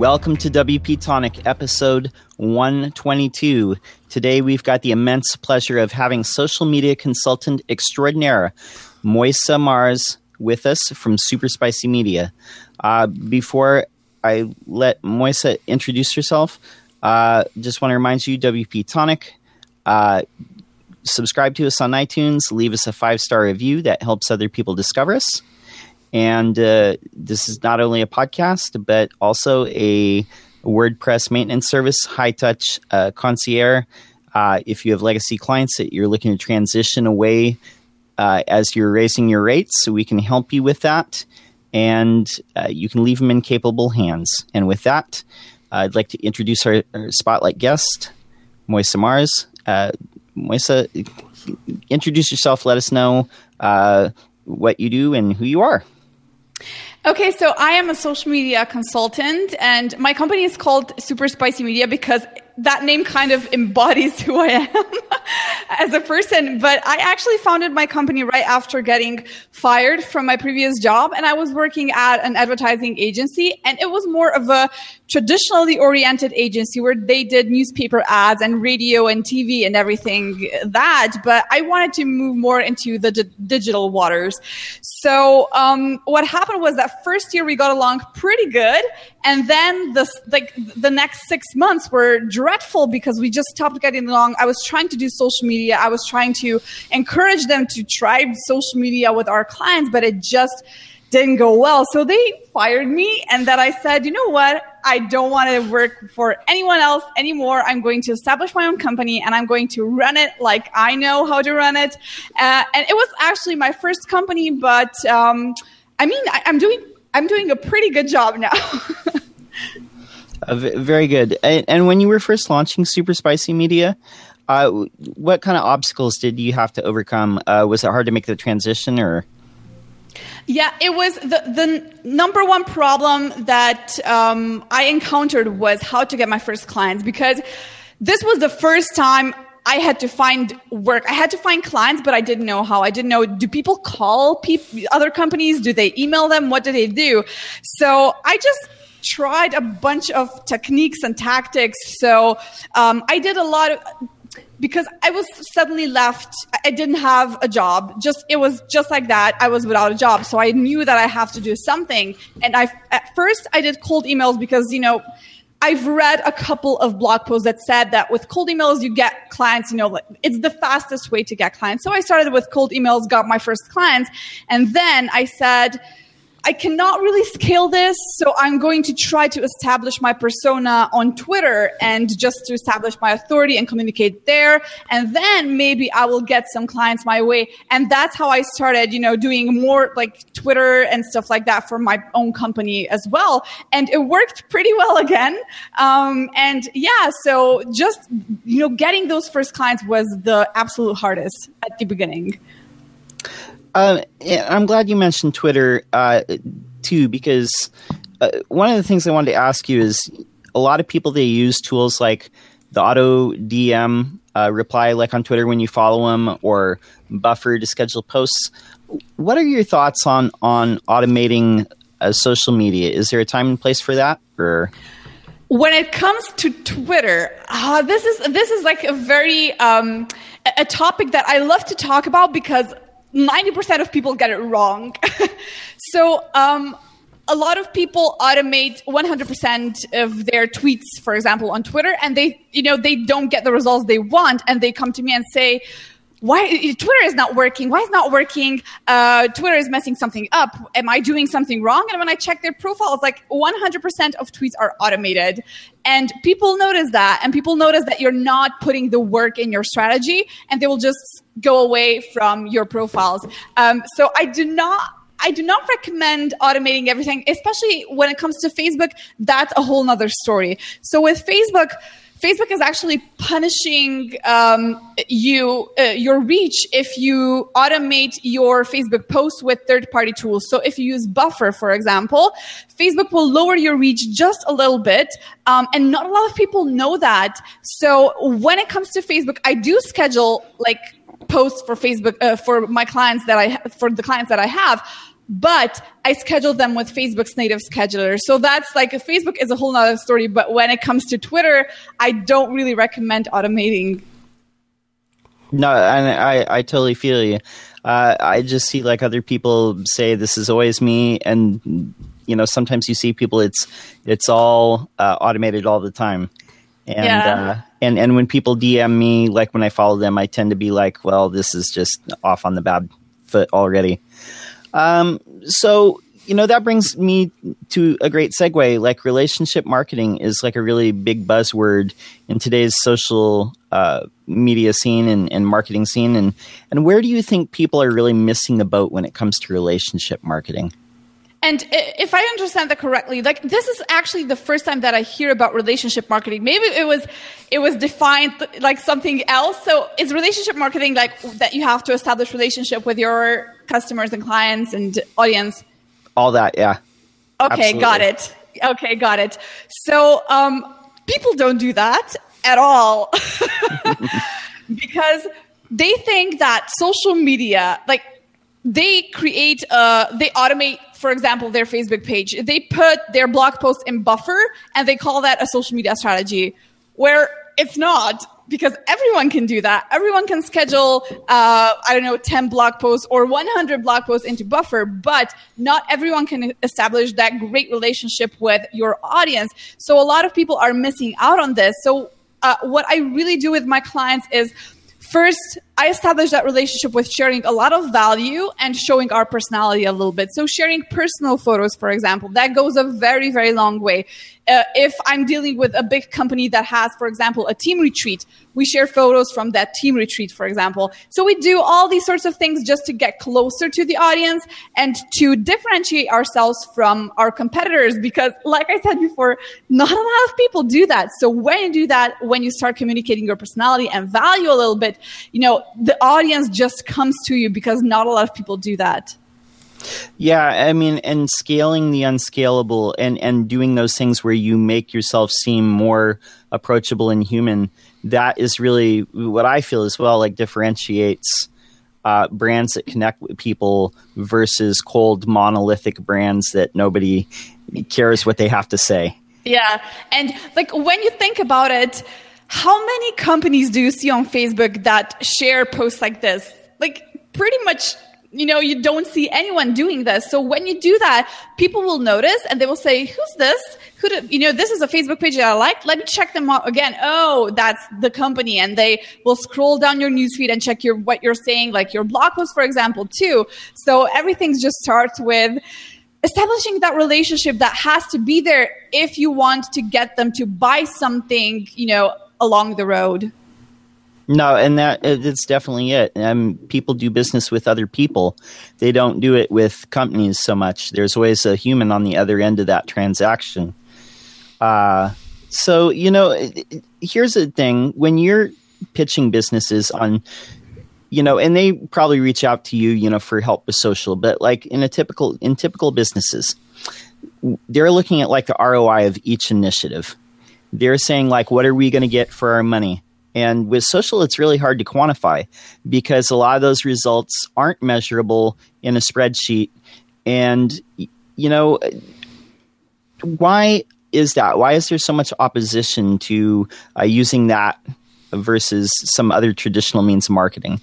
Welcome to WP Tonic, episode 122. Today we've got the immense pleasure of having social media consultant extraordinaire Mojca Mars with us from Super Spicy Media. Uh, before I let Mojca introduce herself, uh, just want to remind you WP Tonic. Uh, subscribe to us on iTunes, leave us a five star review that helps other people discover us. And uh, this is not only a podcast, but also a WordPress maintenance service, high touch uh, concierge. Uh, if you have legacy clients that you're looking to transition away uh, as you're raising your rates, so we can help you with that. And uh, you can leave them in capable hands. And with that, I'd like to introduce our, our spotlight guest, Mojca Mars. Uh, Mojca, introduce yourself. Let us know uh, what you do and who you are. Okay, so I am a social media consultant, and my company is called Super Spicy Media because that name kind of embodies who I am as a person. But I actually founded my company right after getting fired from my previous job. And I was working at an advertising agency and it was more of a traditionally oriented agency where they did newspaper ads and radio and TV and everything that. But I wanted to move more into the d- digital waters. So, um, what happened was that first year we got along pretty good. And then the, like the next six months were dreadful because we just stopped getting along. I was trying to do social media. I was trying to encourage them to try social media with our clients, but it just didn't go well. So they fired me. And then I said, you know what? I don't want to work for anyone else anymore. I'm going to establish my own company and I'm going to run it like I know how to run it. Uh, and it was actually my first company, but um, I mean, I, I'm doing I'm doing a pretty good job now. uh, very good. And, and, when you were first launching Super Spicy Media, uh, what kind of obstacles did you have to overcome? Uh, was it hard to make the transition, or? Yeah, it was the the number one problem that um, I encountered was how to get my first clients because this was the first time I had to find work. I had to find clients, but I didn't know how. I didn't know, do people call people, other companies? Do they email them? What do they do? So I just tried a bunch of techniques and tactics. So um, I did a lot of, because I was suddenly left. I didn't have a job. Just it was just like that. I was without a job, so I knew that I have to do something. And I at first I did cold emails because you know I've read a couple of blog posts that said that with cold emails, you get clients, you know, it's the fastest way to get clients. So I started with cold emails, got my first clients. And then I said, I cannot really scale this, so I'm going to try to establish my persona on Twitter and just to establish my authority and communicate there. And then maybe I will get some clients my way. And that's how I started, you know, doing more like Twitter and stuff like that for my own company as well. And it worked pretty well again. Um, and yeah, so just, you know, getting those first clients was the absolute hardest at the beginning. Uh, I'm glad you mentioned Twitter uh, too, because uh, one of the things I wanted to ask you is a lot of people they use tools like the auto DM uh, reply, like on Twitter when you follow them, or Buffer to schedule posts. What are your thoughts on on automating uh, social media? Is there a time and place for that, or? when it comes to Twitter, uh, this is this is like a very um, a topic that I love to talk about because 90% of people get it wrong. so, um, a lot of people automate 100% of their tweets, for example, on Twitter, and they, you know, they don't get the results they want, and they come to me and say, why Twitter is not working? Why is not working? Uh, Twitter is messing something up. Am I doing something wrong? And when I check their profile, it's like 100% of tweets are automated, and people notice that, and people notice that you're not putting the work in your strategy, and they will just go away from your profiles. Um, so I do not I do not recommend automating everything, especially when it comes to Facebook. That's a whole nother story. So with Facebook, Facebook is actually punishing um, you uh, your reach if you automate your Facebook posts with third-party tools. So if you use Buffer, for example, Facebook will lower your reach just a little bit, um, and not a lot of people know that. So when it comes to Facebook, I do schedule like posts for Facebook uh, for my clients that I for the clients that I have but I schedule them with Facebook's native scheduler. So that's like Facebook is a whole nother story. But when it comes to Twitter, I don't really recommend automating. No, and I, I totally feel you. Uh, I just see like other people say this is always me, and you know sometimes you see people it's it's all uh, automated all the time, and yeah. uh, and and when people DM me, like when I follow them, I tend to be like, well, this is just off on the bad foot already. Um, so you know that brings me to a great segue. Like relationship marketing is like a really big buzzword in today's social uh, media scene and, and marketing scene. And and where do you think people are really missing the boat when it comes to relationship marketing? And if I understand that correctly, like this is actually the first time that I hear about relationship marketing. Maybe it was it was defined like something else. So is relationship marketing like that you have to establish relationship with your customers and clients and audience? All that, yeah. Okay, Absolutely. got it. Okay, got it. So um, people don't do that at all because they think that social media, like they create, uh, they automate for example, their Facebook page. They put their blog post in buffer and they call that a social media strategy, where it's not because everyone can do that. Everyone can schedule, uh, I don't know, 10 blog posts or 100 blog posts into buffer, but not everyone can establish that great relationship with your audience. So a lot of people are missing out on this. So uh, what I really do with my clients is First, I established that relationship with sharing a lot of value and showing our personality a little bit. So, sharing personal photos, for example, that goes a very, very long way. Uh, if I'm dealing with a big company that has, for example, a team retreat, we share photos from that team retreat, for example. So we do all these sorts of things just to get closer to the audience and to differentiate ourselves from our competitors. Because, like I said before, not a lot of people do that. So when you do that, when you start communicating your personality and value a little bit, you know, the audience just comes to you because not a lot of people do that. Yeah, I mean, and scaling the unscalable and, and doing those things where you make yourself seem more approachable and human, that is really what I feel as well, like differentiates uh, brands that connect with people versus cold monolithic brands that nobody cares what they have to say. Yeah. And like when you think about it, how many companies do you see on Facebook that share posts like this? Like pretty much you know, you don't see anyone doing this. So when you do that, people will notice and they will say, who's this? Who do, you know, this is a Facebook page that I like. Let me check them out again. Oh, that's the company. And they will scroll down your newsfeed and check your, what you're saying, like your blog post, for example, too. So everything just starts with establishing that relationship that has to be there if you want to get them to buy something, you know, along the road. No, and that it's definitely it. Um, people do business with other people; they don't do it with companies so much. There's always a human on the other end of that transaction. Uh, so you know, here's the thing: when you're pitching businesses on, you know, and they probably reach out to you, you know, for help with social, but like in a typical in typical businesses, they're looking at like the ROI of each initiative. They're saying like, what are we going to get for our money? And with social, it's really hard to quantify because a lot of those results aren't measurable in a spreadsheet. And, you know, why is that? Why is there so much opposition to uh, using that versus some other traditional means of marketing?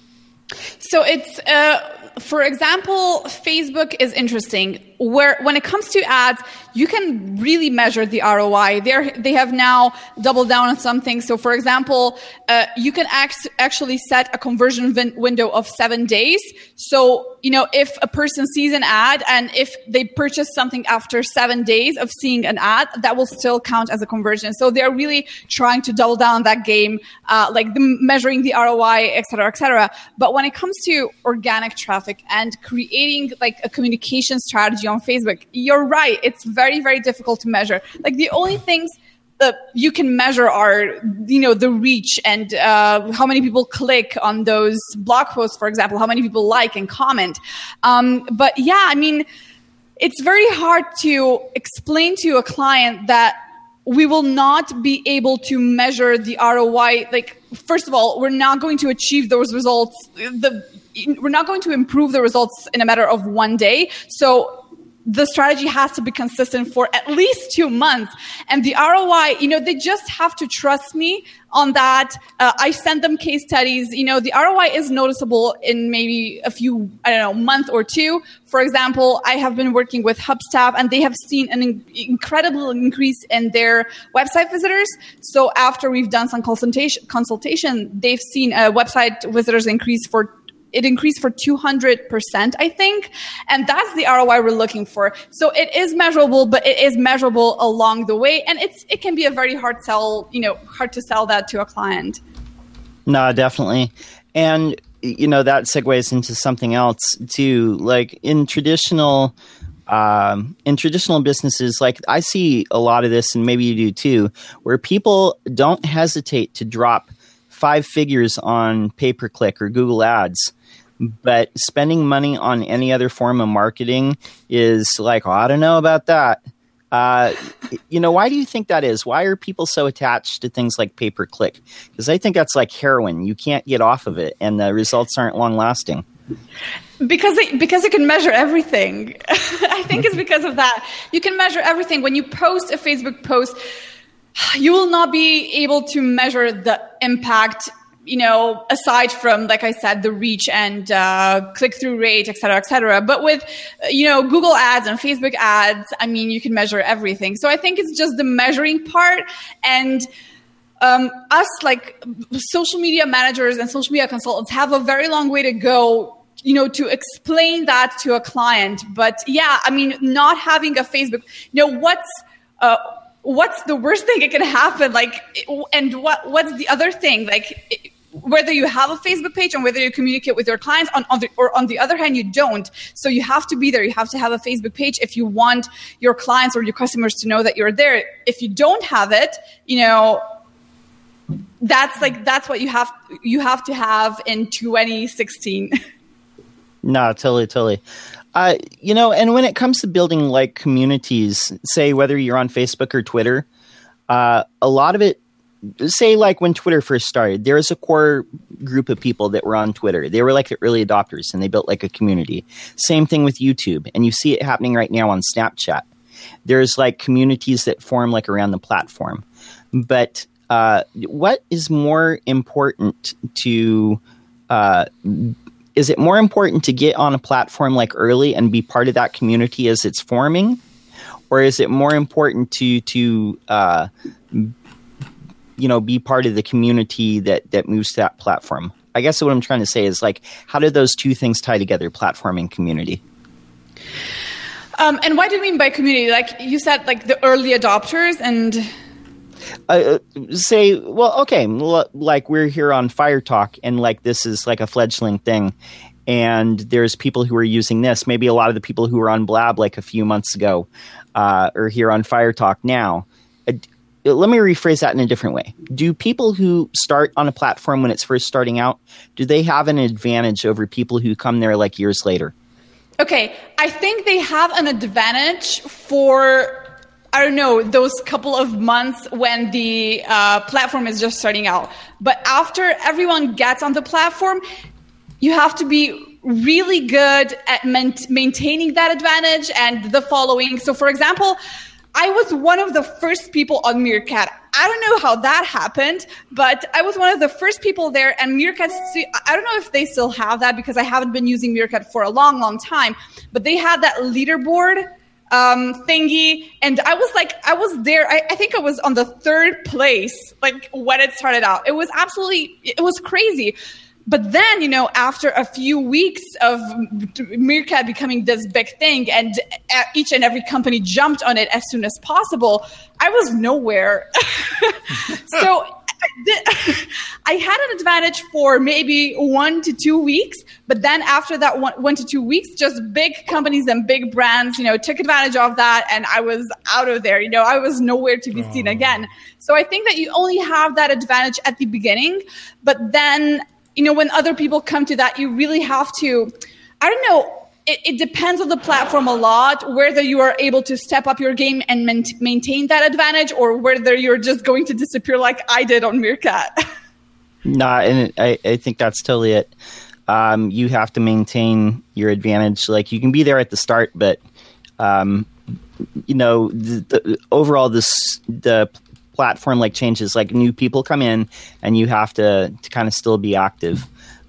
So it's, uh, for example, Facebook is interesting where when it comes to ads, you can really measure the ROI. They they have now doubled down on something. So, for example, uh, you can act, actually set a conversion vin- window of seven days. So, you know, if a person sees an ad and if they purchase something after seven days of seeing an ad, that will still count as a conversion. So, they're really trying to double down that game, uh, like the, measuring the ROI, et cetera, et cetera. But when it comes to organic traffic and creating like a communication strategy on Facebook, you're right. It's very, very difficult to measure. Like the only things that you can measure are, you know, the reach and uh, how many people click on those blog posts, for example, how many people like and comment. Um, but yeah, I mean, it's very hard to explain to a client that we will not be able to measure the ROI. Like, first of all, we're not going to achieve those results. The we're not going to improve the results in a matter of one day. So the strategy has to be consistent for at least two months. And the ROI, you know, they just have to trust me on that. Uh, I send them case studies. You know, the ROI is noticeable in maybe a few, I don't know, month or two. For example, I have been working with Hubstaff and they have seen an in- incredible increase in their website visitors. So after we've done some consultation, consultation, they've seen a website visitors increase for it increased for 200%, I think. And that's the ROI we're looking for. So it is measurable, but it is measurable along the way. And it's, it can be a very hard sell, you know, hard to sell that to a client. No, definitely. And, you know, that segues into something else too. Like in traditional, um, in traditional businesses, like I see a lot of this, and maybe you do too, where people don't hesitate to drop five figures on pay per click or Google Ads but spending money on any other form of marketing is like, oh, I don't know about that. Uh, you know, why do you think that is? Why are people so attached to things like pay per click? Because I think that's like heroin. You can't get off of it, and the results aren't long lasting. Because it, because you can measure everything. I think it's because of that. You can measure everything. When you post a Facebook post, you will not be able to measure the impact you know, aside from, like I said, the reach and uh, click through rate, et cetera, et cetera. But with, you know, Google ads and Facebook ads, I mean, you can measure everything. So I think it's just the measuring part. And um, us, like social media managers and social media consultants, have a very long way to go you know to explain that to a client but yeah i mean not having a facebook you know what's uh, what's the worst thing that can happen like and what what's the other thing like whether you have a Facebook page and whether you communicate with your clients on, on the, or on the other hand you don't. So you have to be there. You have to have a Facebook page if you want your clients or your customers to know that you're there. If you don't have it you know that's like that's what you have you have to have in 2016 no totally totally. Uh, you know and when it comes to building like communities say whether you're on facebook or twitter uh, a lot of it say like when Twitter first started, there was a core group of people that were on Twitter. They were like the early adopters and they built like a community. Same thing with YouTube, and you see it happening right now on Snapchat. There's like communities that form like around the platform. But uh, what is more important to uh, is it more important to get on a platform like early and be part of that community as it's forming, or is it more important to to uh, you know be part of the community that that moves to that platform. I guess what i'm trying to say is like how do those two things tie together platform and community? Um, and what do you mean by community? Like you said like the early adopters and uh, uh say well okay like we're here on fire talk and like this is like a fledgling thing. And there's people who are using this. Maybe a lot of the people who were on blab like a few months ago uh, are here on fire talk now let me rephrase that in a different way. Do people who start on a platform when it's first starting out, do they have an advantage over people who come there like years later? Okay, I think they have an advantage for I don't know those couple of months when the uh, platform is just starting out. But after everyone gets on the platform, you have to be really good at maintaining that advantage and the following. So, for example, I was one of the first people on Meerkat. I don't know how that happened, but I was one of the first people there. And Meerkat, I don't know if they still have that because I haven't been using Meerkat for a long, long time. But they had that leaderboard um, thingy, and I was like, I was there. I, I think I was on the third place, like when it started out. It was absolutely, it was crazy but then, you know, after a few weeks of Meerkat becoming this big thing and uh, each and every company jumped on it as soon as possible, I was nowhere. so I had an advantage for maybe one to two weeks, but then after that one, one, to two weeks, just big companies and big brands, you know, took advantage of that, and I was out of there. You know, I was nowhere to be seen oh. again. So I think that you only have that advantage at the beginning, but then you know, when other people come to that, you really have to, I don't know, it, it, depends on the platform a lot whether you are able to step up your game and man- maintain that advantage or whether you're just going to disappear like I did on Meerkat. nah, and I, I think that's totally it. um, you have to maintain your advantage. Like you can be there at the start, but um, you know, the, the, overall, this the platform like changes. Like new people come in, and you have to to kind of still be active.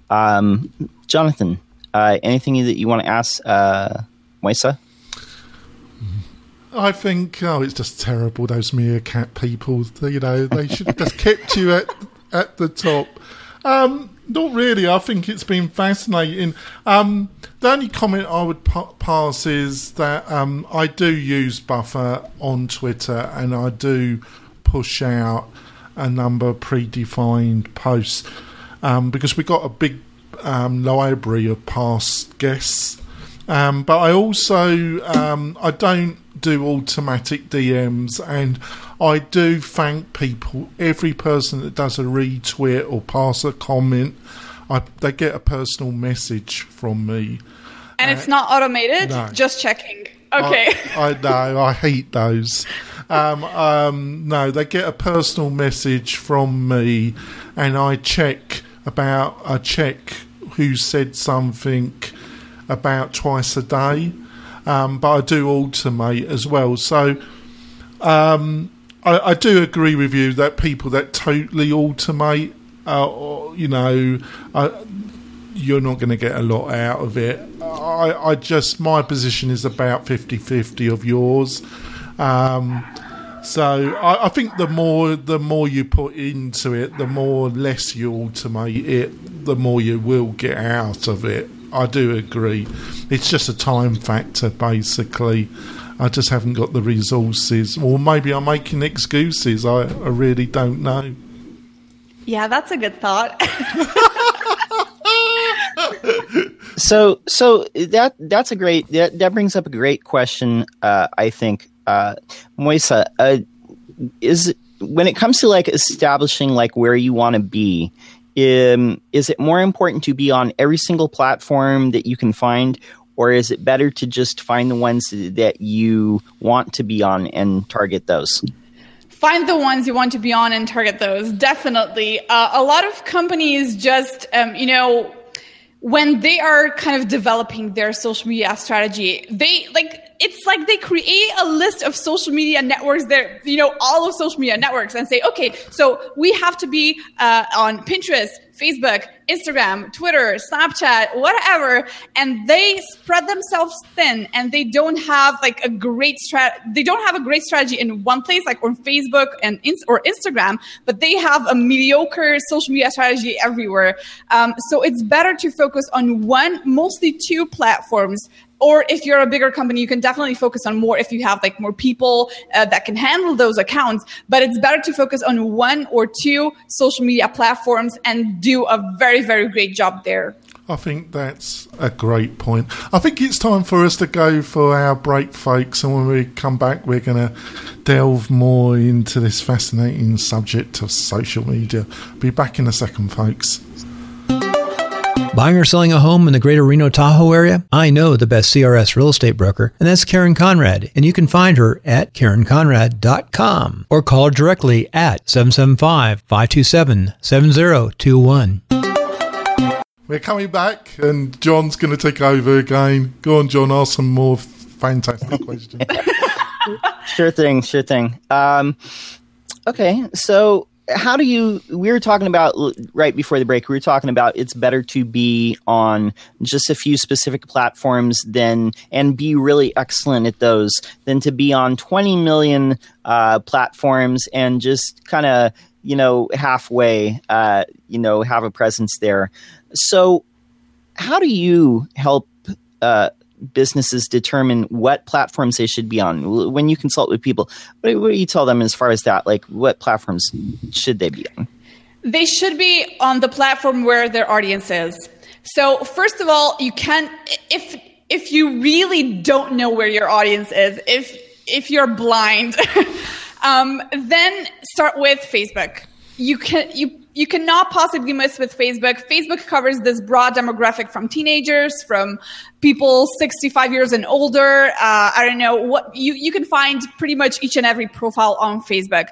Um, Jonathan, uh, anything that you want to ask, uh, Mojca? I think, oh, it's just terrible. Those meerkat people, you know, they should have just kept you at at the top. Um, not really. I think it's been fascinating. Um, the only comment I would pa- pass is that um, I do use Buffer on Twitter and I do push out a number of predefined posts um, because we've got a big um, library of past guests. Um, but I also um, I don't do automatic DMs and I do thank people, every person that does a retweet or pass a comment, I, they get a personal message from me. And uh, it's not automated? No. Just checking. Okay. I, I know, I hate those. Um, um, no, they get a personal message from me, and I check about, I check who said something about twice a day. Um, but I do automate as well. So, um, I, I, do agree with you that people that totally automate, uh, or, you know, you're not going to get a lot out of it. I, I just, my position is about 50 50 of yours. Um, so I, I, think the more the more you put into it, the more less you automate it, the more you will get out of it. I do agree. It's just a time factor, basically. I just haven't got the resources, or maybe I'm making excuses. I, I really don't know. Yeah, that's a good thought. so, so that that's a great that that brings up a great question. Uh, I think, uh, Mojca, uh, is when it comes to like establishing like where you want to be. Um, is it more important to be on every single platform that you can find, or is it better to just find the ones that you want to be on and target those? Find the ones you want to be on and target those. Definitely. Uh, a lot of companies just, um, you know, when they are kind of developing their social media strategy, they like it's like they create a list of social media networks that you know all of social media networks and say okay so we have to be uh, on pinterest facebook instagram twitter snapchat whatever and they spread themselves thin and they don't have like a great strat they don't have a great strategy in one place like on facebook and in- or instagram but they have a mediocre social media strategy everywhere. Um, so it's better to focus on one mostly two platforms or if you're a bigger company, you can definitely focus on more if you have like more people uh, that can handle those accounts. But it's better to focus on one or two social media platforms and do a very, very great job there. I think that's a great point. I think it's time for us to go for our break, folks. And when we come back, we're going to delve more into this fascinating subject of social media. Be back in a second, folks. Buying or selling a home in the greater Reno Tahoe area? I know the best CRS real estate broker, and that's Karen Conrad. And you can find her at KarenConrad.com or call her directly at 775 527 7021. We're coming back, and John's going to take over again. Go on, John, ask some more fantastic questions. sure thing, sure thing. Um, okay, so how do you we were talking about right before the break we were talking about it's better to be on just a few specific platforms than and be really excellent at those than to be on 20 million uh, platforms and just kind of you know halfway uh, you know have a presence there. So how do you help uh, businesses determine what platforms they should be on? When you consult with people, what do you tell them as far as that? Like, what platforms should they be on? They should be on the platform where their audience is. So, first of all, you can if if you really don't know where your audience is, if if you're blind, um, then start with Facebook. You can you you cannot possibly miss with Facebook. Facebook covers this broad demographic from teenagers, from people 65 years and older. Uh, I don't know what you, you can find pretty much each and every profile on Facebook.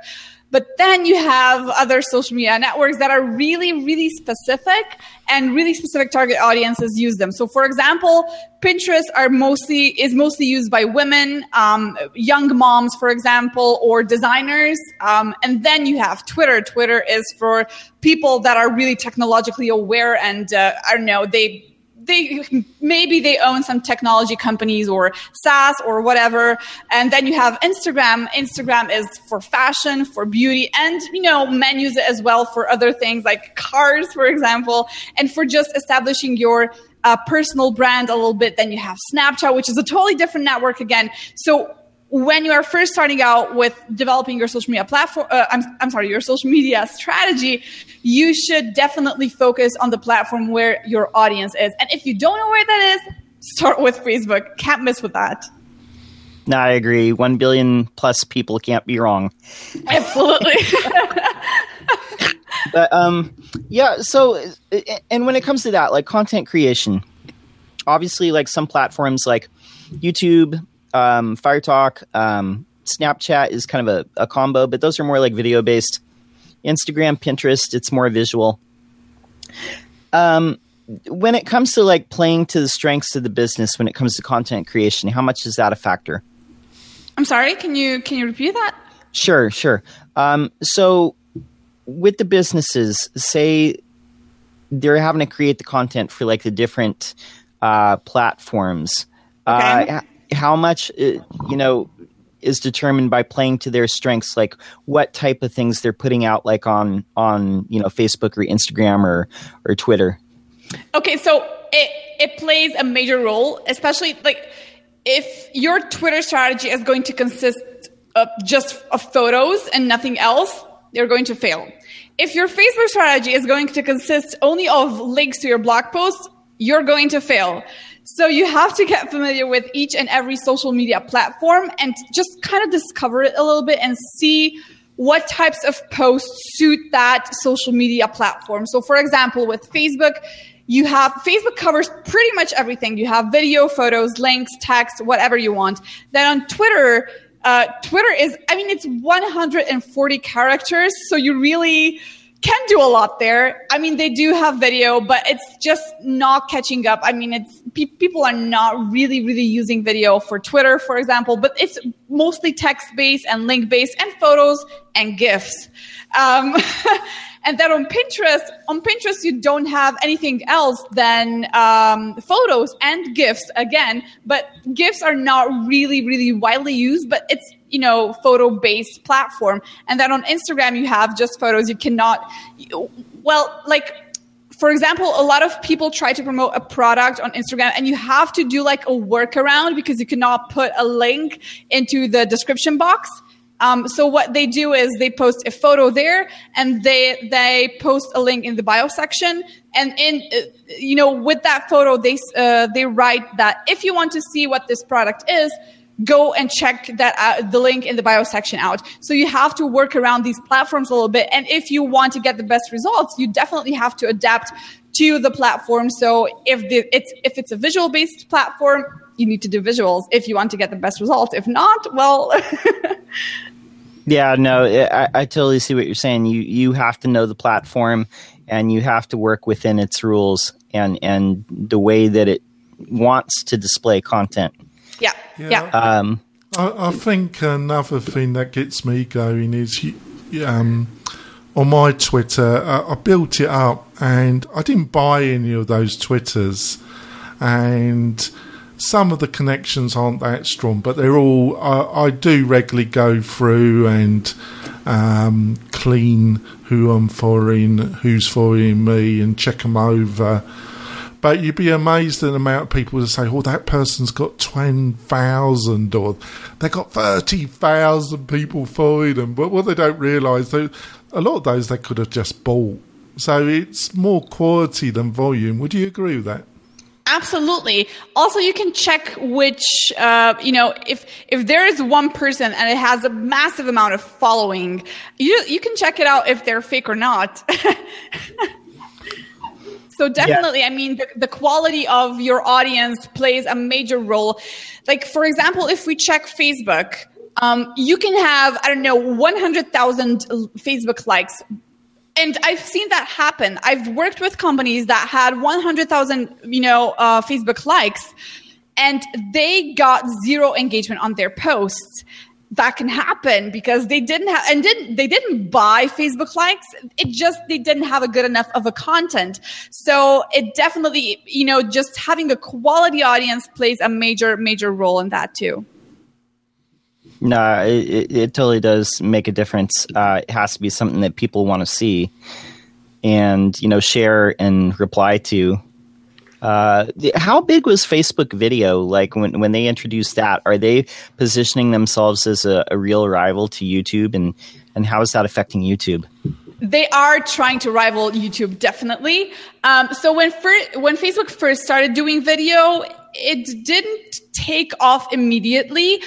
But then you have other social media networks that are really, really specific and really specific target audiences use them. So, for example, Pinterest are mostly is mostly used by women, um, young moms, for example, or designers. Um, and then you have Twitter. Twitter is for people that are really technologically aware and uh, I don't know they they maybe they own some technology companies or SaaS or whatever. And then you have Instagram. Instagram is for fashion, for beauty, and you know, men use it as well for other things like cars, for example, and for just establishing your uh, personal brand a little bit. Then you have Snapchat, which is a totally different network again. So when you are first starting out with developing your social media platform, uh, I'm, I'm sorry, your social media strategy, you should definitely focus on the platform where your audience is. And if you don't know where that is, start with Facebook. Can't miss with that. No, I agree. One billion plus people can't be wrong. Absolutely. but um, yeah. So, and when it comes to that, like content creation, obviously, like some platforms like YouTube, um, Fire Talk, um, Snapchat is kind of a, a combo, but those are more like video based. Instagram, Pinterest, it's more visual. Um, when it comes to like playing to the strengths of the business, when it comes to content creation, how much is that a factor? I'm sorry. Can you can you repeat that? Sure, sure. Um, so with the businesses, say they're having to create the content for like the different uh, platforms. Okay. Uh, how much you know is determined by playing to their strengths like what type of things they're putting out like on on you know facebook or instagram or or twitter. Okay so it it plays a major role especially like if your twitter strategy is going to consist of just of photos and nothing else you're going to fail. If your facebook strategy is going to consist only of links to your blog posts you're going to fail so you have to get familiar with each and every social media platform and just kind of discover it a little bit and see what types of posts suit that social media platform. So for example, with Facebook, you have Facebook covers pretty much everything. You have video, photos, links, text, whatever you want. Then on Twitter, uh, Twitter is, I mean, it's 140 characters. So you really, can do a lot there. I mean, they do have video, but it's just not catching up. I mean, it's pe- people are not really, really using video for Twitter, for example, but it's mostly text based and link based and photos and GIFs. Um, and then on Pinterest, on Pinterest, you don't have anything else than um, photos and GIFs again, but GIFs are not really, really widely used, but it's you know photo based platform. And then on instagram you have just photos. You cannot well like for example, a lot of people try to promote a product on Instagram and you have to do like a workaround because you cannot put a link into the description box. Um, so what they do is they post a photo there and they they post a link in the bio section. And in you know with that photo they uh, they write that if you want to see what this product is go and check that uh, the link in the bio section out. So you have to work around these platforms a little bit. And if you want to get the best results, you definitely have to adapt to the platform. So if the, it's if it's a visual based platform, you need to do visuals if you want to get the best results. If not, well. yeah, no, I, I totally see what you're saying. You you have to know the platform, and you have to work within its rules and and the way that it wants to display content. Yeah. Yeah. yeah. Um, I, I, think another thing that gets me going is um, on my Twitter, I, I built it up and I didn't buy any of those Twitters. And some of the connections aren't that strong, but they're all. I, I do regularly go through and um, clean who I'm following, who's following me, and check them over. But you'd be amazed at the amount of people that say, "Oh, that person's got twenty thousand, or they got thirty thousand people following them." But what they don't realise, a lot of those they could have just bought. So it's more quality than volume. Would you agree with that? Absolutely. Also, you can check which, uh, you know, if if there is one person and it has a massive amount of following, you you can check it out if they're fake or not. So definitely, yeah. I mean, the, the, quality of your audience plays a major role. Like, for example, if we check Facebook, um, you can have I don't know 100,000 Facebook likes. And I've seen that happen. I've worked with companies that had 100,000, you know, uh, Facebook likes, and they got zero engagement on their posts that can happen because they didn't have and didn't they didn't buy facebook likes. It just they didn't have a good enough of a content. So it definitely you know just having a quality audience plays a major major role in that too. No it, it totally does make a difference. Uh, it has to be something that people want to see and you know share and reply to uh, how big was Facebook video? Like when, when they introduced that, are they positioning themselves as a, a real rival to YouTube, and and how is that affecting YouTube? They are trying to rival YouTube, definitely. Um, so when fir- when Facebook first started doing video, it didn't take off immediately,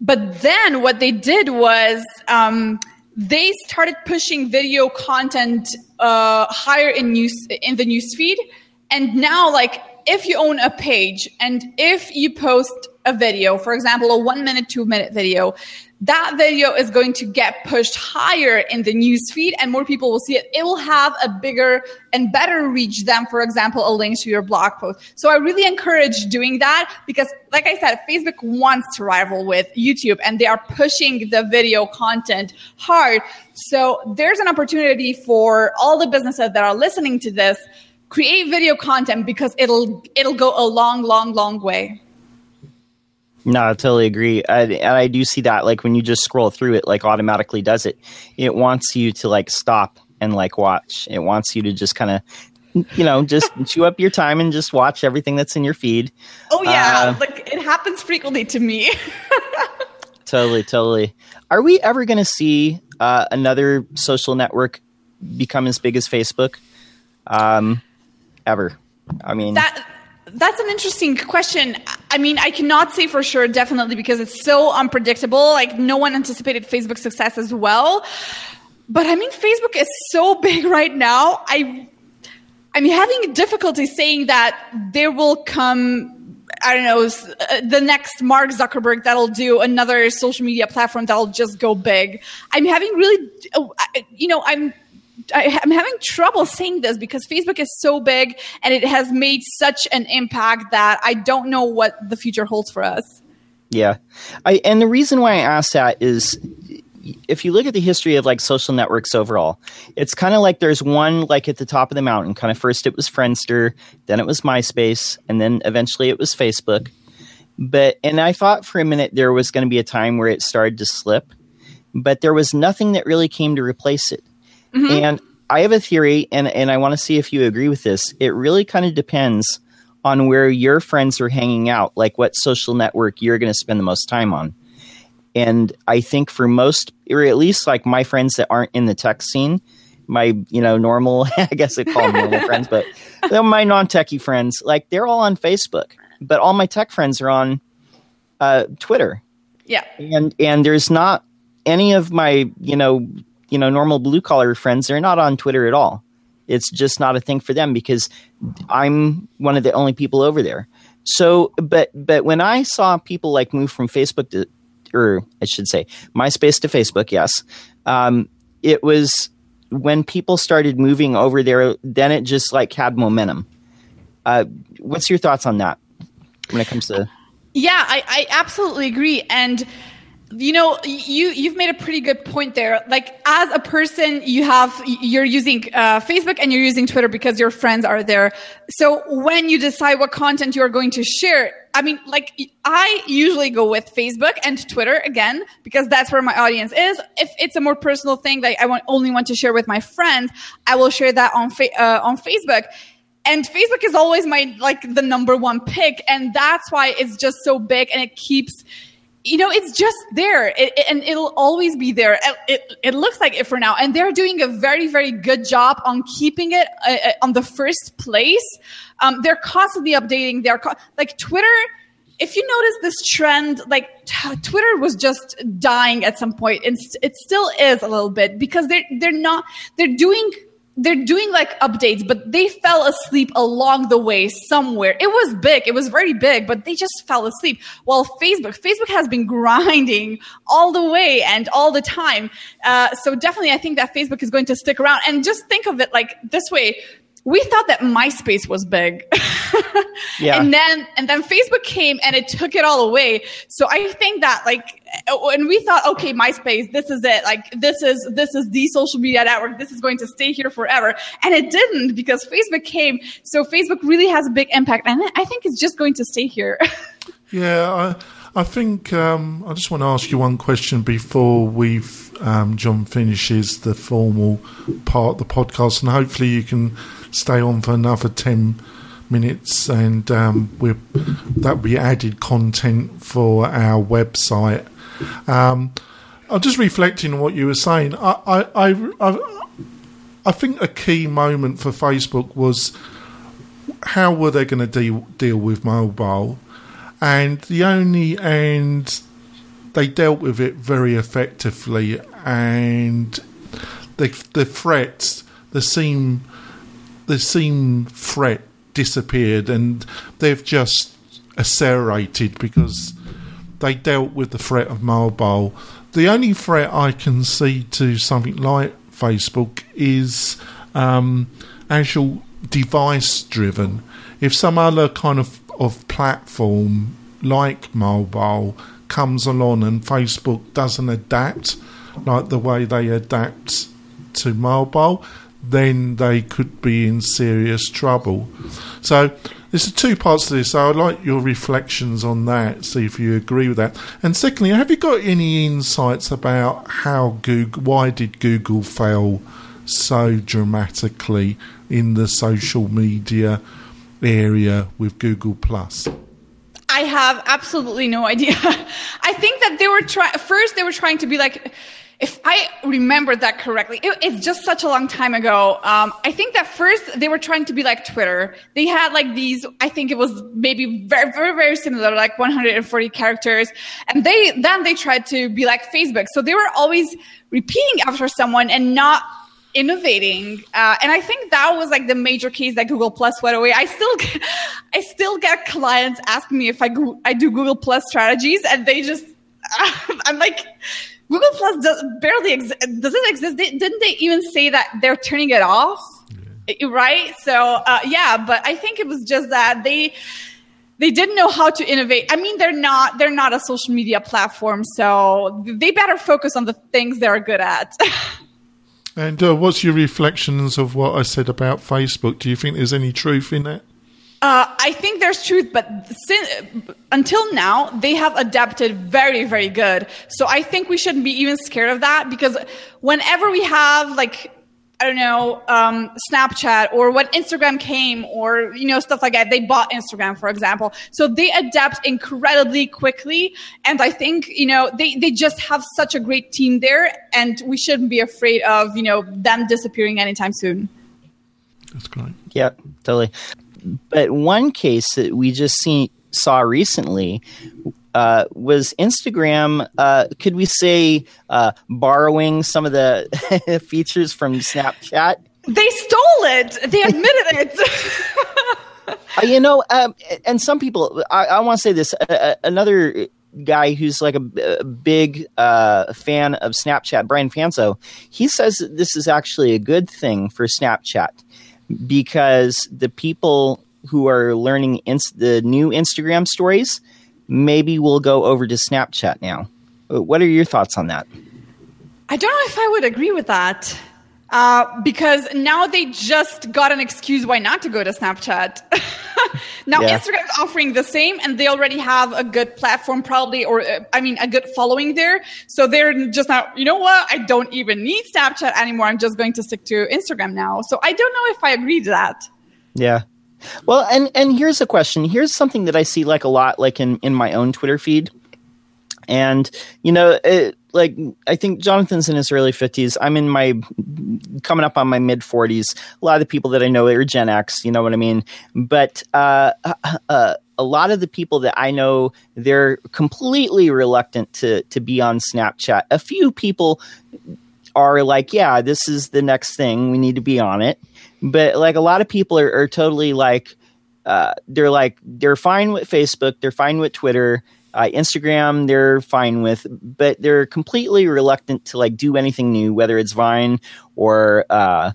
but then what they did was. Um, they started pushing video content uh, higher in news in the news feed and now, like, if you own a page and if you post a video, for example, a one minute, two minute video, that video is going to get pushed higher in the news feed and more people will see it. It will have a bigger and better reach than, for example, a link to your blog post. So I really encourage doing that because, like I said, Facebook wants to rival with YouTube and they are pushing the video content hard. So there's an opportunity for all the businesses that are listening to this create video content because it'll it'll go a long long long way. No i totally agree. I, and i do see that like when you just scroll through it like automatically does it. It wants you to like stop and like watch. It wants you to just kind of you know just chew up your time and just watch everything that's in your feed. Oh yeah. Uh, like it happens frequently to me. Totally totally. Are we ever going to see uh, another social network become as big as facebook? Um, ever? I mean, that that's an interesting question. I mean, I cannot say for sure, definitely, because it's so unpredictable. Like, no one anticipated Facebook's success as well. But I mean, Facebook is so big right now. I, I'm having difficulty saying that there will come. I don't know, uh, the next Mark Zuckerberg that'll do another social media platform that'll just go big. I'm having really, uh, you know, I'm I, am having trouble saying this because Facebook is so big and it has made such an impact that I don't know what the future holds for us. Yeah, I, and the reason why I ask that is if you look at the history of like social networks overall, it's kind of like there's one like at the top of the mountain. Kind of first it was Friendster, then it was MySpace, and then eventually it was Facebook. But and I thought for a minute there was going to be a time where it started to slip, but there was nothing that really came to replace it. Mm-hmm. And I have a theory, and, and I want to see if you agree with this. It really kind of depends on where your friends are hanging out, like what social network you're going to spend the most time on. And I think for most, or at least like my friends that aren't in the tech scene, my you know normal, I guess I call them normal friends, but my non-techie friends, like they're all on Facebook, but all my tech friends are on uh, Twitter. Yeah, and and there's not any of my you know you know normal blue collar friends they're not on twitter at all. It's just not a thing for them because i'm one of the only people over there. So but but when i saw people like move from facebook to or i should say myspace to facebook yes um, it was when people started moving over there then it just like had momentum. Uh, what's your thoughts on that when it comes to yeah I, I absolutely agree. And you know you you've made a pretty good point there. Like as a person you have you're using uh, facebook and you're using twitter because your friends are there. So when you decide what content you're going to share i mean like i usually go with facebook and twitter again because that's where my audience is. If it's a more personal thing like i want only want to share with my friends i will share that on fa- uh, on facebook. And Facebook is always my like the number one pick, and that's why it's just so big and it keeps you know, it's just there, it, it, and it'll always be there. It, it, looks like it for now, and they're doing a very, very good job on keeping it uh, uh on the first place. Um, they're constantly updating. They're co- like Twitter. If you notice this trend, like t- Twitter was just dying at some point, and st- it still is a little bit because they're they're not they're doing they're doing like updates, but they fell asleep along the way somewhere. It was big, it was very big, but they just fell asleep. While Facebook, Facebook has been grinding all the way and all the time. Uh, so definitely, I think that Facebook is going to stick around. And just think of it like this way: we thought that MySpace was big. yeah. And then and then Facebook came and it took it all away. So I think that like when we thought, okay, MySpace, this is it. Like this is this is the social media network. This is going to stay here forever. And it didn't because Facebook came. So Facebook really has a big impact. And I think it's just going to stay here. yeah, I I think um, I just want to ask you one question before we've um, John finishes the formal part of the podcast, and hopefully you can stay on for another 10 minutes and um, we that'll be added content for our website. Um, I'm just reflecting on what you were saying. I, I, I, I, think a key moment for Facebook was how were they going to deal, deal with mobile? And the only, and they dealt with it very effectively. And the, the threats, the seem the seam threat disappeared and they've just accelerated because they dealt with the threat of mobile. The only threat I can see to something like Facebook is um, actual device driven. If some other kind of, of platform like mobile comes along and Facebook doesn't adapt like the way they adapt to mobile, then they could be in serious trouble. So there's two parts to this. So I'd like your reflections on that, see if you agree with that. And secondly, have you got any insights about how Google, why did Google fail so dramatically in the social media area with Google Plus? I have absolutely no idea. I think that they were trying, first they were trying to be like, if I remember that correctly, it, it's just such a long time ago. Um, I think that first they were trying to be like Twitter. They had like these, I think it was maybe very, very, very similar, like 140 characters. And they, then they tried to be like Facebook. So they were always repeating after someone and not innovating. Uh, and I think that was like the major case that Google Plus went away. I still, get, I still get clients asking me if I, go, I do Google Plus strategies and they just, I'm like, Google Plus does barely ex- does it exist? They, didn't they even say that they're turning it off? Yeah. Right. So uh, yeah, but I think it was just that they they didn't know how to innovate. I mean, they're not they're not a social media platform, so they better focus on the things they're good at. and uh, what's your reflections of what I said about Facebook? Do you think there's any truth in that? Uh, I think there's truth, but since, until now, they have adapted very, very good. So I think we shouldn't be even scared of that because whenever we have like, I don't know, um, Snapchat or when Instagram came or, you know, stuff like that, they bought Instagram, for example. So they adapt incredibly quickly. And I think, you know, they, they just have such a great team there and we shouldn't be afraid of, you know, them disappearing anytime soon. That's great. Yeah, totally. But one case that we just see, saw recently uh, was Instagram. Uh, could we say uh, borrowing some of the features from Snapchat? They stole it. They admitted it. Uh, you know, um, and some people. I, I want to say this. another guy who's like a, a big uh, fan of Snapchat, Brian Fanzo, he says that this is actually a good thing for Snapchat because the people who are learning ins- the new Instagram stories maybe we'll go over to Snapchat now. Uh, what are your thoughts on that? I don't know if I would agree with that. Uh, because now they just got an excuse why not to go to Snapchat. now yeah. Instagram's offering the same, and they already have a good platform, probably, or uh, I mean, a good following there. So they're just now, you know what? I don't even need Snapchat anymore. I'm just going to stick to Instagram now. So I don't know if I agree to that. Yeah. Well, and and here's a question. Here's something that I see like a lot, like in in my own Twitter feed, and you know, it, like I think Jonathan's in his early fifties. I'm in my coming up on my mid forties. A lot of the people that I know are Gen X. You know what I mean? But uh, uh, uh, a lot of the people that I know, they're completely reluctant to to be on Snapchat. A few people are like, yeah, this is the next thing. We need to be on it. But like a lot of people are, are totally like, uh, they're like, they're fine with Facebook, they're fine with Twitter, uh, Instagram, they're fine with, but they're completely reluctant to like do anything new, whether it's Vine or, uh,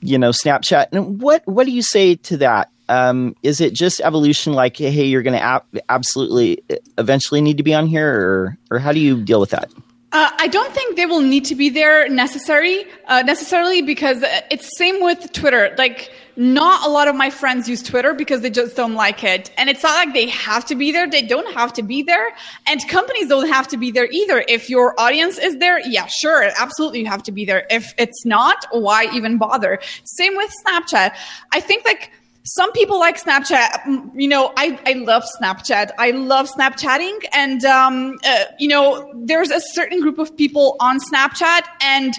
you know, Snapchat. And what, what do you say to that? Um, is it just evolution like, hey, you're to ab- absolutely eventually need to be on here or, or how do you deal with that? Uh, I don't think they will need to be there necessary uh, necessarily because it's same with Twitter. Like, not a lot of my friends use Twitter because they just don't like it, and it's not like they have to be there. They don't have to be there, and companies don't have to be there either. If your audience is there, yeah, sure, absolutely, you have to be there. If it's not, why even bother? Same with Snapchat. I think like some people like Snapchat. You know, I, I love Snapchat. I love Snapchatting. And, um, uh, you know, there's a certain group of people on Snapchat and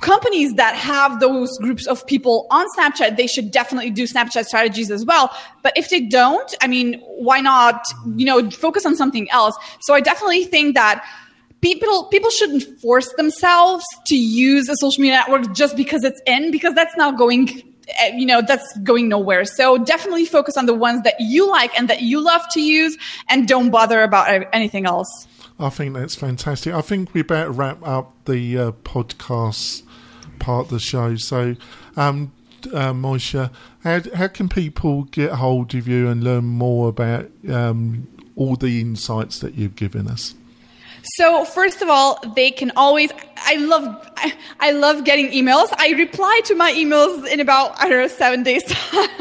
companies that have those groups of people on Snapchat, they should definitely do Snapchat strategies as well. But if they don't, I mean, why not, you know, focus on something else? So I definitely think that people people shouldn't force themselves to use a social media network just because it's in because that's not going you know that's going nowhere so definitely focus on the ones that you like and that you love to use and don't bother about anything else i think that's fantastic i think we better wrap up the uh, podcast part of the show so um uh, Mojca, how, how can people get hold of you and learn more about um, all the insights that you've given us? So first of all, they can always. I love. I, I love getting emails. I reply to my emails in about I don't know seven days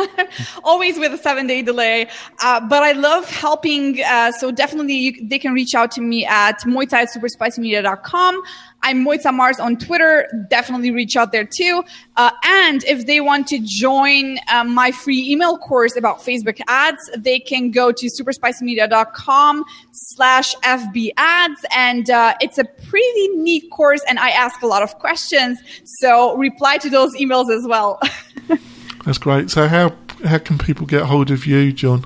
always with a seven day delay. Uh, but I love helping. Uh, so definitely, you, they can reach out to me at mojca at superspicymedia.com. I'm Mojca Mars on Twitter. Definitely reach out there too. Uh, and if they want to join uh, my free email course about Facebook ads, they can go to superspicymedia.com slash FB ads. And uh, it's a pretty neat course. And I ask a lot of questions. So reply to those emails as well. That's great. So how, how can people get hold of you, John?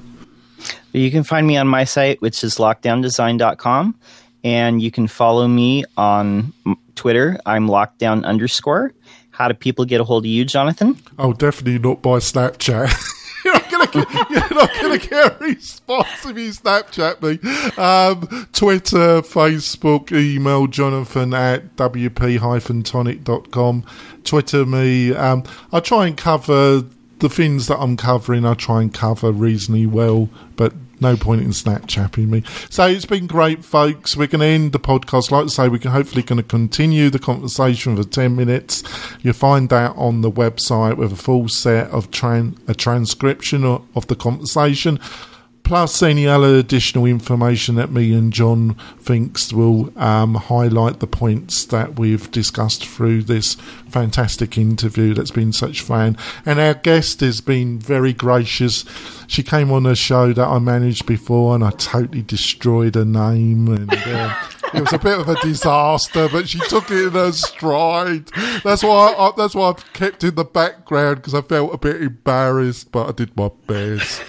You can find me on my site, which is lockdowndesign.com and you can follow me on Twitter. I'm lockdown underscore. How do people get a hold of you, Jonathan? Oh, definitely not by Snapchat. you're not gonna get, a response if you Snapchat me. Um, Twitter, Facebook, email Jonathan at wp-tonic.com. Twitter me. Um, I try and cover the things that I'm covering. I try and cover reasonably well, but no point in Snapchapping me. So it's been great, folks. We're going to end the podcast. Like I say, we're hopefully going to continue the conversation for 10 minutes. You'll find that on the website with a full set of a transcription of, of the conversation plus any other additional information that me and John thinks will um, highlight the points that we've discussed through this fantastic interview that's been such fun. And our guest has been very gracious. She came on a show that I managed before and I totally destroyed her name and uh, it was a bit of a disaster, but she took it in her stride. That's why I, that's why I've kept in the background because I felt a bit embarrassed, but I did my best.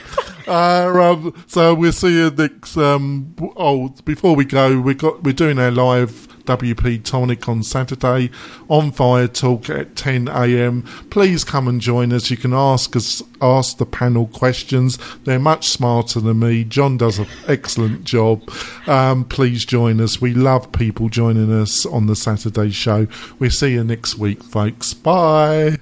Uh, um, so we'll see you next. Um, oh, before we go, we got we're doing our live WP Tonic on Saturday on Fire Talk at 10 a.m. Please come and join us. You can ask us ask the panel questions. They're much smarter than me. John does an excellent job. Um, please join us. We love people joining us on the Saturday show. We'll see you next week, folks. Bye.